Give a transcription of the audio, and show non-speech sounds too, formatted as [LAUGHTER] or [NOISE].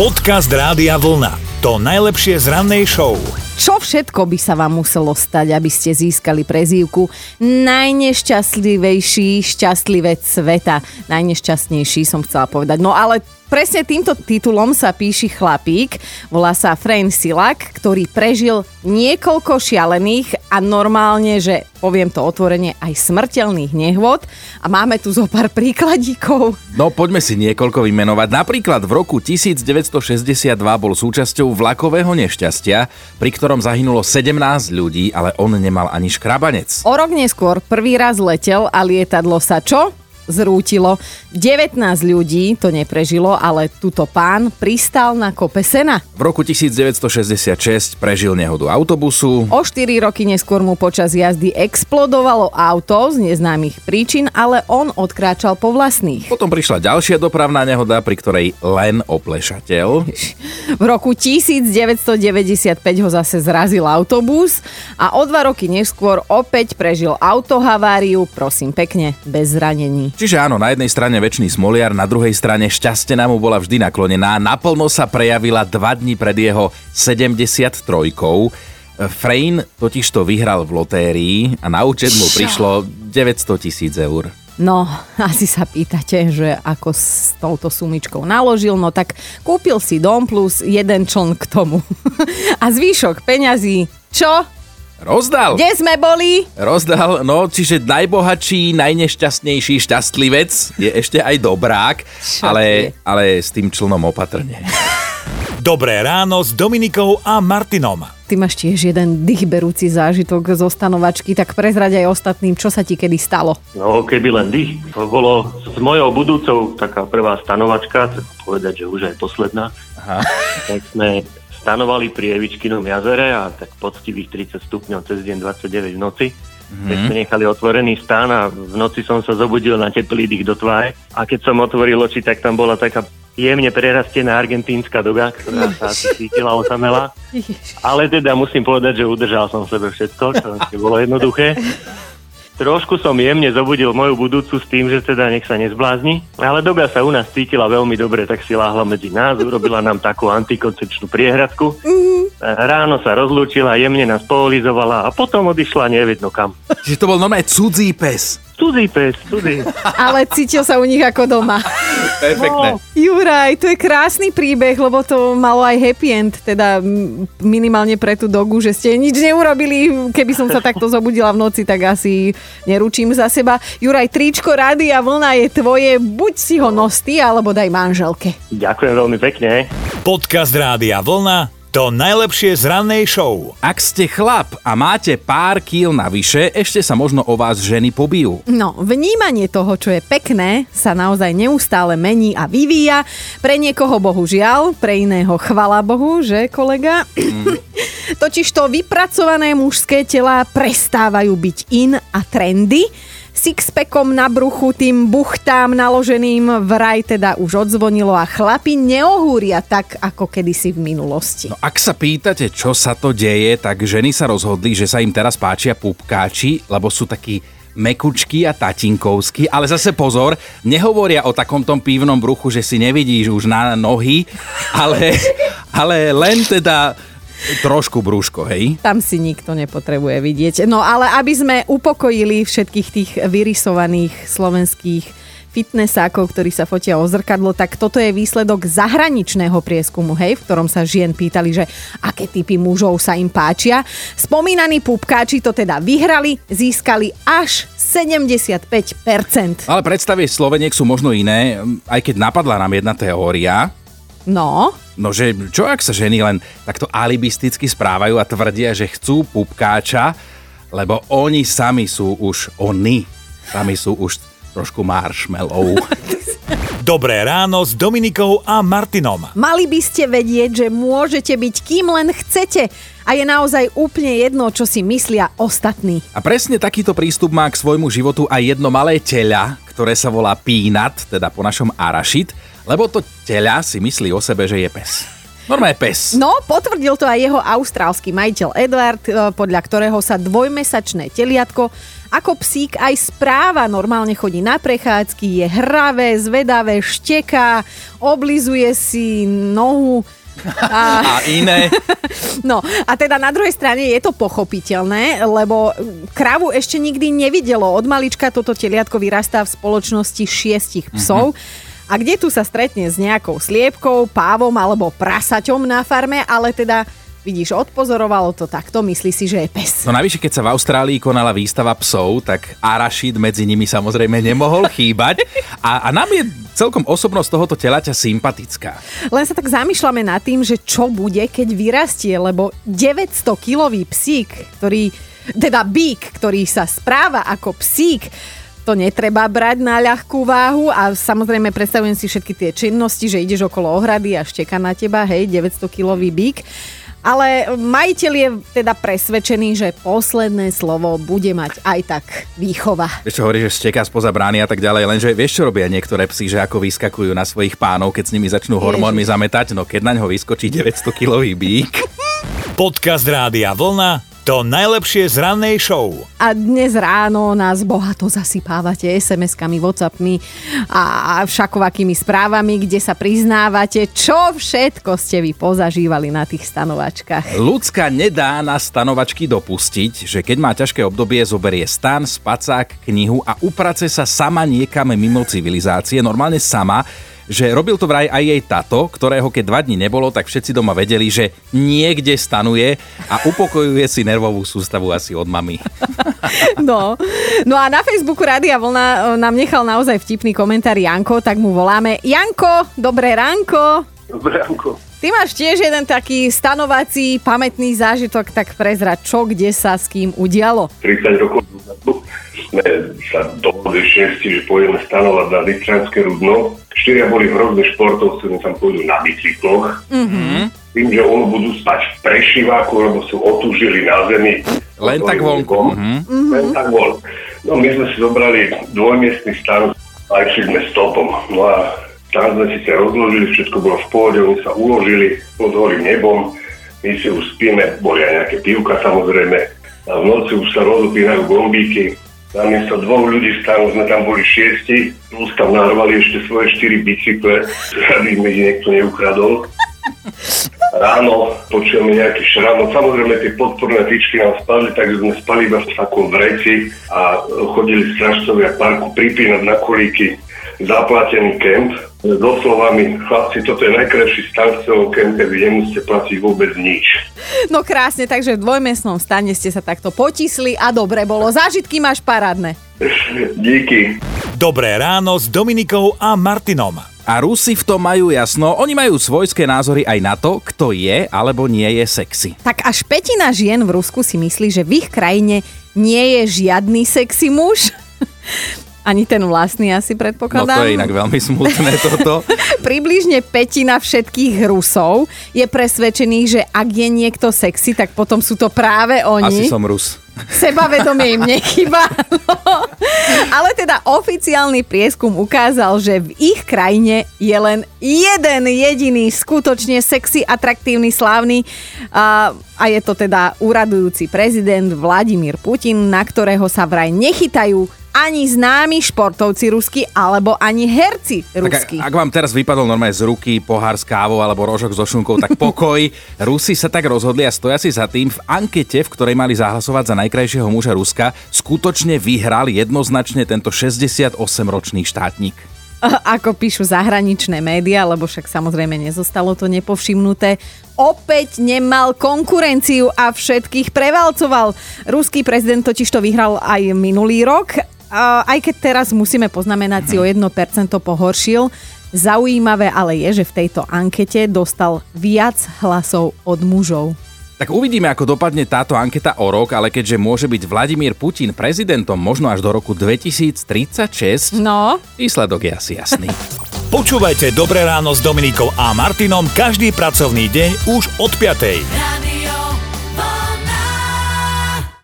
Podcast Rádia Vlna. To najlepšie z rannej show. Čo všetko by sa vám muselo stať, aby ste získali prezývku najnešťastlivejší šťastlivec sveta? Najnešťastnejší som chcela povedať. No ale presne týmto titulom sa píši chlapík, volá sa Frein Silak, ktorý prežil niekoľko šialených a normálne, že poviem to otvorene, aj smrteľných nehôd. A máme tu zo pár príkladíkov. No poďme si niekoľko vymenovať. Napríklad v roku 1962 bol súčasťou vlakového nešťastia, pri ktorom zahynulo 17 ľudí, ale on nemal ani škrabanec. O rok neskôr prvý raz letel a lietadlo sa čo? Zrútilo. 19 ľudí to neprežilo, ale tuto pán pristal na kope sena. V roku 1966 prežil nehodu autobusu. O 4 roky neskôr mu počas jazdy explodovalo auto z neznámych príčin, ale on odkráčal po vlastných. Potom prišla ďalšia dopravná nehoda, pri ktorej len oplešateľ. V roku 1995 ho zase zrazil autobus a o dva roky neskôr opäť prežil autohaváriu, prosím pekne, bez zranení. Čiže áno, na jednej strane väčší smoliar, na druhej strane šťastie mu bola vždy naklonená. Naplno sa prejavila dva dní pred jeho 73 Frein totiž to vyhral v lotérii a na účet mu prišlo 900 tisíc eur. No, [LAUGHS] asi sa pýtate, že ako s touto sumičkou naložil, no tak kúpil si dom plus jeden čln k tomu. [LAUGHS] a zvýšok peňazí, čo? Rozdal. Kde sme boli? Rozdal, no, čiže najbohatší, najnešťastnejší šťastlivec je ešte aj dobrák, ale, ale s tým člnom opatrne. [LAUGHS] Dobré ráno s Dominikou a Martinom. Ty máš tiež jeden dýchberúci zážitok zo stanovačky, tak prezrať aj ostatným, čo sa ti kedy stalo. No, keby len dých. To bolo s mojou budúcou taká prvá stanovačka, tak povedať, že už aj posledná. Aha. Tak sme stanovali pri Evičkinom jazere a tak poctivých 30 stupňov cez deň 29 v noci. Mm-hmm. Tak sme nechali otvorený stán a v noci som sa zobudil na teplý dých do tváre. A keď som otvoril oči, tak tam bola taká jemne prerastená argentínska doga, ktorá sa asi [LAUGHS] cítila osamela. Ale teda musím povedať, že udržal som sebe všetko, čo bolo jednoduché. Trošku som jemne zobudil moju budúcu s tým, že teda nech sa nezblázni, ale Doga sa u nás cítila veľmi dobre, tak si láhla medzi nás, urobila nám takú antikoncepčnú priehradku. Mm-hmm. Ráno sa rozlúčila, jemne nás poolizovala a potom odišla nevedno kam. Čiže to bol normálne cudzí pes. Cudzí pes, cudzí. [LAUGHS] Ale cítil sa u nich ako doma. Perfektné. No, Juraj, to je krásny príbeh, lebo to malo aj happy end, teda minimálne pre tú dogu, že ste nič neurobili. Keby som sa [LAUGHS] takto zobudila v noci, tak asi neručím za seba. Juraj, tričko rady a vlna je tvoje, buď si ho nosti, alebo daj manželke. Ďakujem veľmi pekne. Podcast Rádia Vlna to najlepšie z rannej show. Ak ste chlap a máte pár kýl navyše, ešte sa možno o vás ženy pobijú. No, vnímanie toho, čo je pekné, sa naozaj neustále mení a vyvíja. Pre niekoho bohužiaľ, pre iného chvala Bohu, že kolega? Mm. [LAUGHS] Totiž to vypracované mužské tela prestávajú byť in a trendy sixpackom na bruchu, tým buchtám naloženým vraj teda už odzvonilo a chlapi neohúria tak, ako kedysi v minulosti. No ak sa pýtate, čo sa to deje, tak ženy sa rozhodli, že sa im teraz páčia pupkáči, lebo sú takí mekučky a tatinkovský, ale zase pozor, nehovoria o takom tom pívnom bruchu, že si nevidíš už na nohy, ale, ale len teda Trošku brúško, hej? Tam si nikto nepotrebuje vidieť. No ale aby sme upokojili všetkých tých vyrysovaných slovenských fitnessákov, ktorí sa fotia o zrkadlo, tak toto je výsledok zahraničného prieskumu, hej, v ktorom sa žien pýtali, že aké typy mužov sa im páčia. Spomínaní pupkáči to teda vyhrali, získali až 75%. Ale predstavie Sloveniek sú možno iné, aj keď napadla nám jedna teória, No? No, že čo ak sa ženy len takto alibisticky správajú a tvrdia, že chcú pupkáča, lebo oni sami sú už oni. Sami sú už trošku marshmallow. [LAUGHS] Dobré ráno s Dominikou a Martinom. Mali by ste vedieť, že môžete byť kým len chcete a je naozaj úplne jedno, čo si myslia ostatní. A presne takýto prístup má k svojmu životu aj jedno malé teľa, ktoré sa volá Peanut, teda po našom Arašit, lebo to teľa si myslí o sebe, že je pes. Normálne pes. No, potvrdil to aj jeho austrálsky majiteľ Edward, e, podľa ktorého sa dvojmesačné teliatko ako psík aj správa. Normálne chodí na prechádzky, je hravé, zvedavé, šteká, oblizuje si nohu. [LAUGHS] A, a iné. [LAUGHS] No a teda na druhej strane je to pochopiteľné, lebo kravu ešte nikdy nevidelo. Od malička toto teliatko vyrastá v spoločnosti šiestich psov. Mm-hmm. A kde tu sa stretne s nejakou sliepkou, pávom alebo prasaťom na farme, ale teda Vidíš, odpozorovalo to takto, myslí si, že je pes. No navyše, keď sa v Austrálii konala výstava psov, tak Arašid medzi nimi samozrejme nemohol chýbať a, a nám je celkom osobnosť tohoto telaťa sympatická. Len sa tak zamýšľame nad tým, že čo bude, keď vyrastie, lebo 900-kilový psík, ktorý, teda bík, ktorý sa správa ako psík, to netreba brať na ľahkú váhu a samozrejme predstavujem si všetky tie činnosti, že ideš okolo ohrady a šteka na teba, hej, 900-kilový bík. Ale majiteľ je teda presvedčený, že posledné slovo bude mať aj tak výchova. Vieš čo hovorí, že steká spoza brány a tak ďalej, lenže vieš čo robia niektoré psy, že ako vyskakujú na svojich pánov, keď s nimi začnú hormónmi zametať, no keď na ňo vyskočí 900-kilový bík. Podcast Rádia Vlna to najlepšie z rannej show. A dnes ráno nás bohato zasypávate SMS-kami, Whatsappmi a všakovakými správami, kde sa priznávate, čo všetko ste vy pozažívali na tých stanovačkách. Ľudská nedá na stanovačky dopustiť, že keď má ťažké obdobie, zoberie stan, spacák, knihu a uprace sa sama niekam mimo civilizácie, normálne sama, že robil to vraj aj jej tato, ktorého keď dva dní nebolo, tak všetci doma vedeli, že niekde stanuje a upokojuje si nervovú sústavu asi od mamy. [LAUGHS] No, no a na Facebooku Rádia Vlna nám nechal naozaj vtipný komentár Janko, tak mu voláme. Janko, dobré ránko. Dobré ránko. Ty máš tiež jeden taký stanovací pamätný zážitok, tak prezrať, čo kde sa s kým udialo. 30 rokov sme sa dohodli šiesti, že pôjdeme stanovať na Nitranské rudno. Štyria boli hrozné športovci, oni tam pôjdu na bicykloch. Mm-hmm. Tým, že oni budú spať v prešiváku, lebo sú otúžili na zemi. Len tak vonku. Mm-hmm. Len tak von. No my sme si zobrali dvojmiestný stan a išli sme stopom. No a tam sme si sa rozložili, všetko bolo v pohode, oni sa uložili pod holým nebom, my si už spíme, boli aj nejaké pivka samozrejme, a v noci už sa rozopínajú gombíky, Namiesto dvoch ľudí stanu sme tam boli šiesti, plus tam narvali ešte svoje štyri bicykle, [LAUGHS] aby mi niekto neukradol. Ráno počujeme nejaký šram, no samozrejme tie podporné tyčky nám spadli, takže sme spali iba v takom vreci a chodili strážcovia parku pripínať na kolíky zaplatený kemp so slovami, chlapci, toto je najkrajší stan v celom kempe, vy nemusíte platiť vôbec nič. No krásne, takže v dvojmestnom stane ste sa takto potisli a dobre bolo. Zážitky máš parádne. [LAUGHS] Díky. Dobré ráno s Dominikou a Martinom. A Rusi v tom majú jasno, oni majú svojské názory aj na to, kto je alebo nie je sexy. Tak až petina žien v Rusku si myslí, že v ich krajine nie je žiadny sexy muž. [LAUGHS] Ani ten vlastný asi predpokladám. No to je inak veľmi smutné [LAUGHS] toto. Približne petina všetkých Rusov je presvedčených, že ak je niekto sexy, tak potom sú to práve oni. Asi som Rus. Sebavedomie im nechyba. No. Ale teda oficiálny prieskum ukázal, že v ich krajine je len jeden jediný skutočne sexy, atraktívny, slávny a, a je to teda úradujúci prezident Vladimír Putin, na ktorého sa vraj nechytajú ani známi športovci rusky, alebo ani herci rusky. Tak, ak vám teraz vypadol normálne z ruky pohár s kávou alebo rožok so šunkou, tak pokoj. [LAUGHS] Rusi sa tak rozhodli a stoja si za tým. V ankete, v ktorej mali zahlasovať za najkrajšieho muža Ruska, skutočne vyhral jednoznačne tento 68-ročný štátnik [LAUGHS] ako píšu zahraničné médiá, lebo však samozrejme nezostalo to nepovšimnuté, opäť nemal konkurenciu a všetkých prevalcoval. Ruský prezident totiž to vyhral aj minulý rok aj keď teraz musíme poznamenať si o 1% pohoršil, zaujímavé ale je, že v tejto ankete dostal viac hlasov od mužov. Tak uvidíme, ako dopadne táto anketa o rok, ale keďže môže byť Vladimír Putin prezidentom možno až do roku 2036, no. výsledok je asi jasný. [LAUGHS] Počúvajte Dobré ráno s Dominikou a Martinom každý pracovný deň už od 5.